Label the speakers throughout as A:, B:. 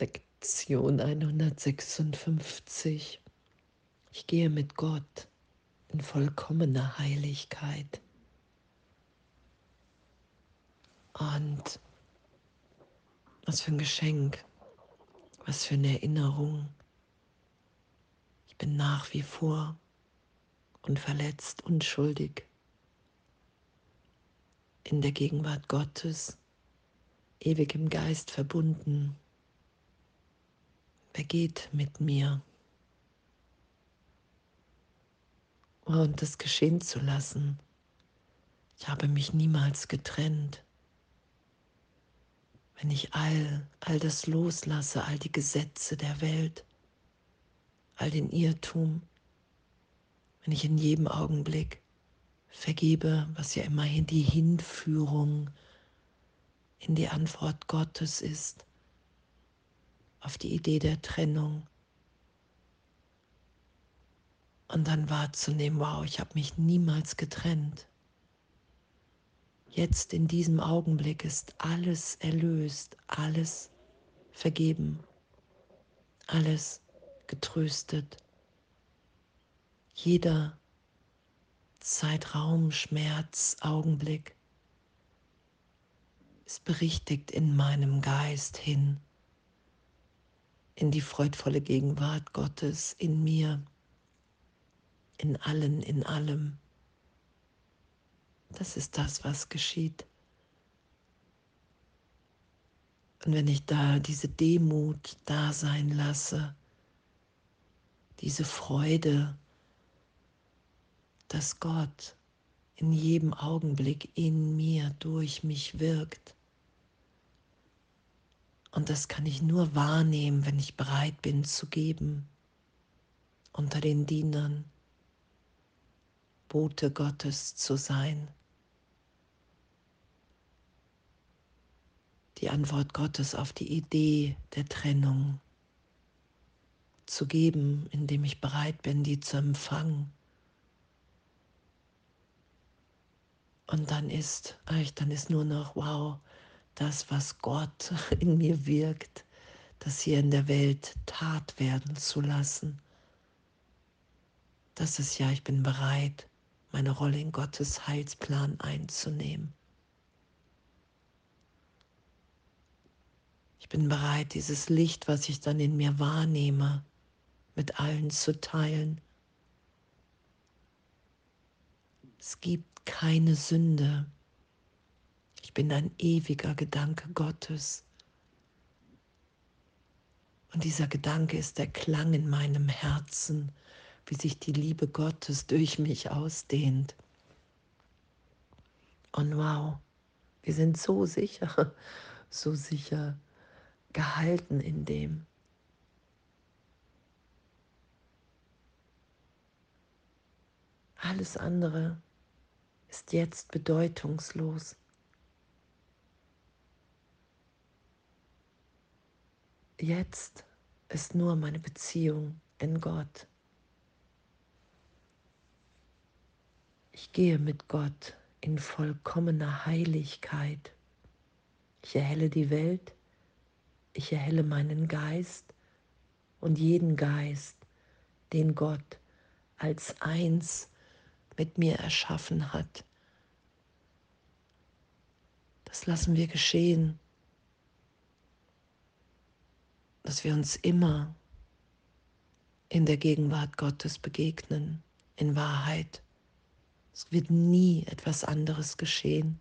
A: Lektion 156. Ich gehe mit Gott in vollkommener Heiligkeit. Und was für ein Geschenk, was für eine Erinnerung. Ich bin nach wie vor unverletzt, unschuldig in der Gegenwart Gottes, ewig im Geist verbunden Wer geht mit mir? Und das geschehen zu lassen. Ich habe mich niemals getrennt. Wenn ich all, all das loslasse, all die Gesetze der Welt, all den Irrtum, wenn ich in jedem Augenblick vergebe, was ja immerhin die Hinführung in die Antwort Gottes ist, auf die Idee der Trennung. Und dann wahrzunehmen, wow, ich habe mich niemals getrennt. Jetzt in diesem Augenblick ist alles erlöst, alles vergeben, alles getröstet. Jeder Zeitraum, Schmerz, Augenblick ist berichtigt in meinem Geist hin in die freudvolle Gegenwart Gottes in mir, in allen, in allem. Das ist das, was geschieht. Und wenn ich da diese Demut da sein lasse, diese Freude, dass Gott in jedem Augenblick in mir, durch mich wirkt, und das kann ich nur wahrnehmen, wenn ich bereit bin zu geben unter den Dienern, Bote Gottes zu sein. Die Antwort Gottes auf die Idee der Trennung zu geben, indem ich bereit bin, die zu empfangen. Und dann ist, dann ist nur noch, wow, das, was Gott in mir wirkt, das hier in der Welt Tat werden zu lassen. Das ist ja, ich bin bereit, meine Rolle in Gottes Heilsplan einzunehmen. Ich bin bereit, dieses Licht, was ich dann in mir wahrnehme, mit allen zu teilen. Es gibt keine Sünde, bin ein ewiger Gedanke Gottes. Und dieser Gedanke ist der Klang in meinem Herzen, wie sich die Liebe Gottes durch mich ausdehnt. Und wow, wir sind so sicher, so sicher gehalten in dem. Alles andere ist jetzt bedeutungslos. Jetzt ist nur meine Beziehung in Gott. Ich gehe mit Gott in vollkommener Heiligkeit. Ich erhelle die Welt, ich erhelle meinen Geist und jeden Geist, den Gott als eins mit mir erschaffen hat. Das lassen wir geschehen dass wir uns immer in der Gegenwart Gottes begegnen, in Wahrheit. Es wird nie etwas anderes geschehen.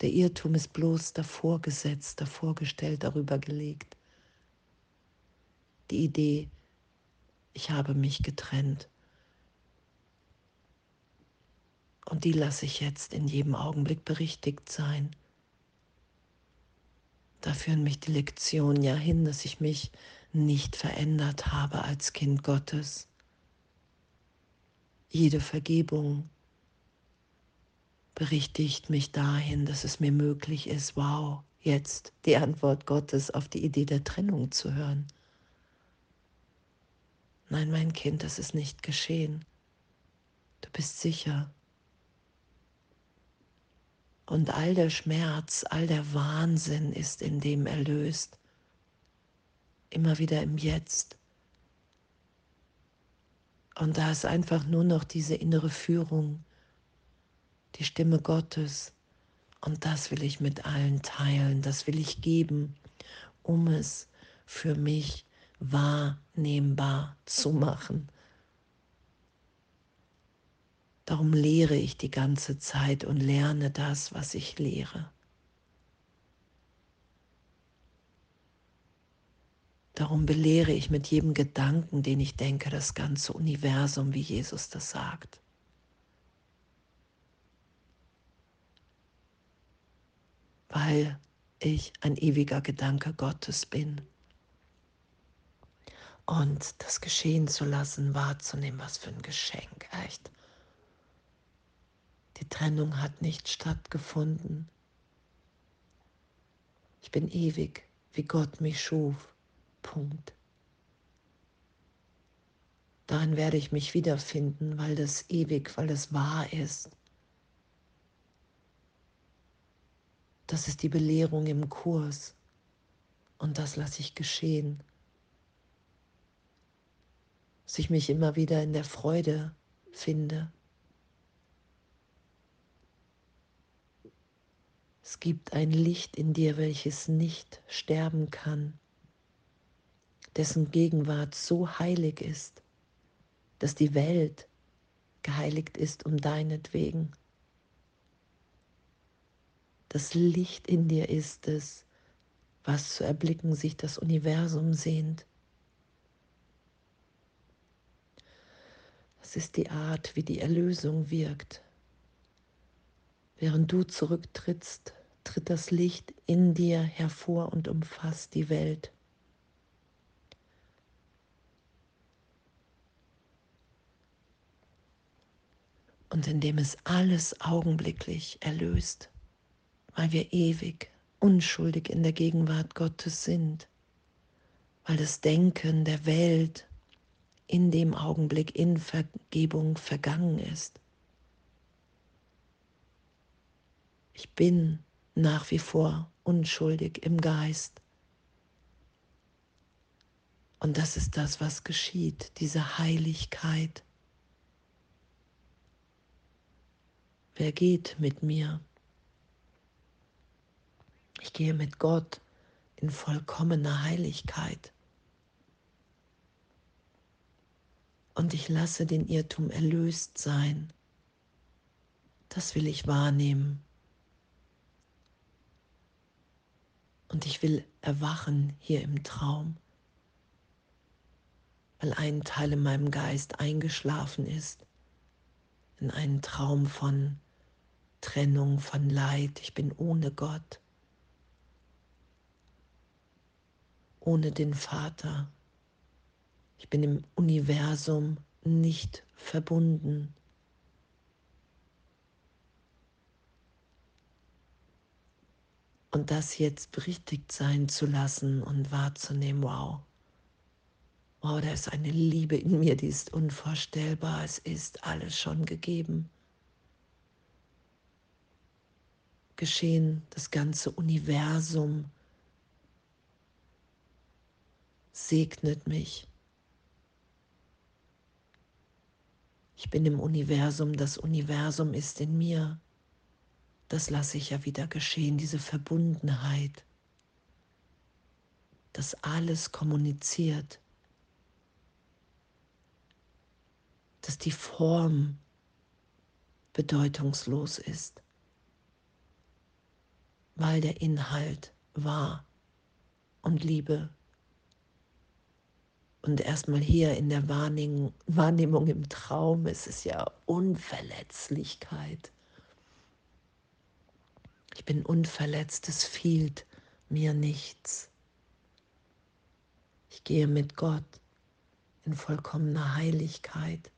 A: Der Irrtum ist bloß davor gesetzt, davor gestellt, darüber gelegt. Die Idee, ich habe mich getrennt. Und die lasse ich jetzt in jedem Augenblick berichtigt sein. Da führen mich die Lektionen ja hin, dass ich mich nicht verändert habe als Kind Gottes. Jede Vergebung berichtigt mich dahin, dass es mir möglich ist, wow, jetzt die Antwort Gottes auf die Idee der Trennung zu hören. Nein, mein Kind, das ist nicht geschehen. Du bist sicher. Und all der Schmerz, all der Wahnsinn ist in dem erlöst. immer wieder im Jetzt. Und da ist einfach nur noch diese innere Führung, die Stimme Gottes. Und das will ich mit allen teilen, das will ich geben, um es für mich wahrnehmbar zu machen. Darum lehre ich die ganze Zeit und lerne das, was ich lehre. Darum belehre ich mit jedem Gedanken, den ich denke, das ganze Universum, wie Jesus das sagt. Weil ich ein ewiger Gedanke Gottes bin. Und das geschehen zu lassen, wahrzunehmen, was für ein Geschenk, echt. Trennung hat nicht stattgefunden. Ich bin ewig, wie Gott mich schuf. Punkt. Darin werde ich mich wiederfinden, weil das ewig, weil das wahr ist. Das ist die Belehrung im Kurs und das lasse ich geschehen. Dass ich mich immer wieder in der Freude finde. Es gibt ein Licht in dir, welches nicht sterben kann dessen Gegenwart so heilig ist, dass die Welt geheiligt ist um deinetwegen. Das Licht in dir ist es, was zu erblicken sich das Universum sehnt. Das ist die Art, wie die Erlösung wirkt. Während du zurücktrittst, tritt das Licht in dir hervor und umfasst die Welt. und indem es alles augenblicklich erlöst, weil wir ewig, unschuldig in der Gegenwart Gottes sind, weil das Denken der Welt in dem Augenblick in Vergebung vergangen ist. Ich bin nach wie vor unschuldig im Geist. Und das ist das, was geschieht, diese Heiligkeit Wer geht mit mir? Ich gehe mit Gott in vollkommener Heiligkeit. Und ich lasse den Irrtum erlöst sein. Das will ich wahrnehmen. Und ich will erwachen hier im Traum, weil ein Teil in meinem Geist eingeschlafen ist, in einen Traum von Trennung, von Leid. Ich bin ohne Gott, ohne den Vater. Ich bin im Universum nicht verbunden. Und das jetzt berichtigt sein zu lassen und wahrzunehmen, wow, wow, da ist eine Liebe in mir, die ist unvorstellbar, es ist alles schon gegeben. geschehen, das ganze Universum segnet mich. Ich bin im Universum, das Universum ist in mir. Das lasse ich ja wieder geschehen, diese Verbundenheit, dass alles kommuniziert, dass die Form bedeutungslos ist weil der Inhalt war und Liebe. Und erstmal hier in der Wahrnehmung, Wahrnehmung im Traum ist es ja Unverletzlichkeit. Bin unverletzt, es fehlt mir nichts. Ich gehe mit Gott in vollkommener Heiligkeit.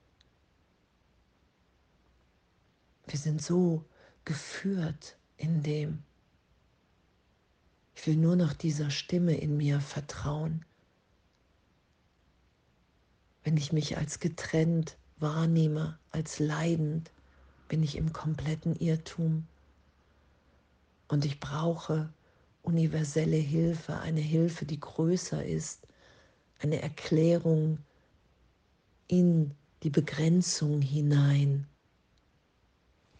A: Wir sind so geführt in dem, ich will nur noch dieser Stimme in mir vertrauen. Wenn ich mich als getrennt wahrnehme, als leidend, bin ich im kompletten Irrtum. Und ich brauche universelle Hilfe, eine Hilfe, die größer ist eine Erklärung in die Begrenzung hinein,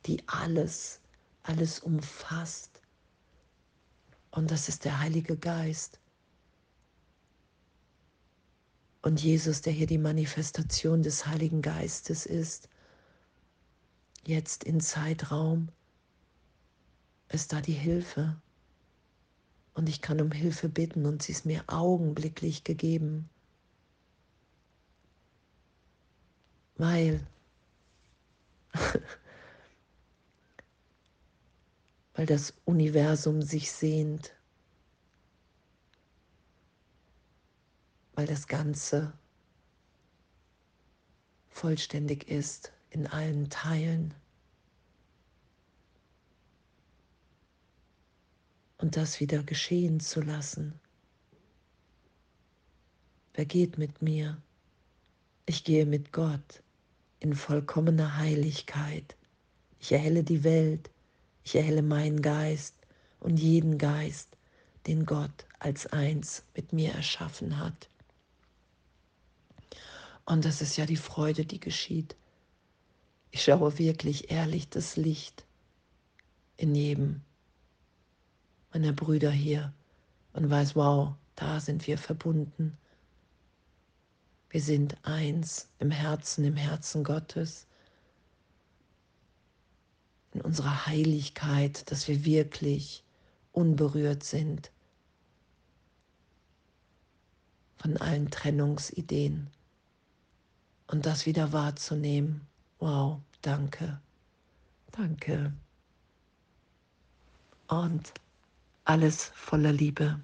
A: die alles, alles umfasst. Und das ist der Heilige Geist. Und Jesus, der hier die Manifestation des Heiligen Geistes ist, jetzt in Zeitraum, ist da die Hilfe. Und ich kann um Hilfe bitten und sie ist mir augenblicklich gegeben. Weil, weil das Universum sich sehnt, weil das Ganze vollständig ist in allen Teilen. Und das wieder geschehen zu lassen. Wer geht mit mir? Ich gehe mit Gott in vollkommener Heiligkeit. Ich erhelle die Welt, ich erhelle meinen Geist und jeden Geist, den Gott als eins mit mir erschaffen hat. Und das ist ja die Freude, die geschieht. Ich schaue wirklich ehrlich das Licht in jedem meiner Brüder hier und weiß, wow, da sind wir verbunden. Wir sind eins im Herzen, im Herzen Gottes, in unserer Heiligkeit, dass wir wirklich unberührt sind von allen Trennungsideen und das wieder wahrzunehmen. Wow, danke, danke. Und alles voller Liebe.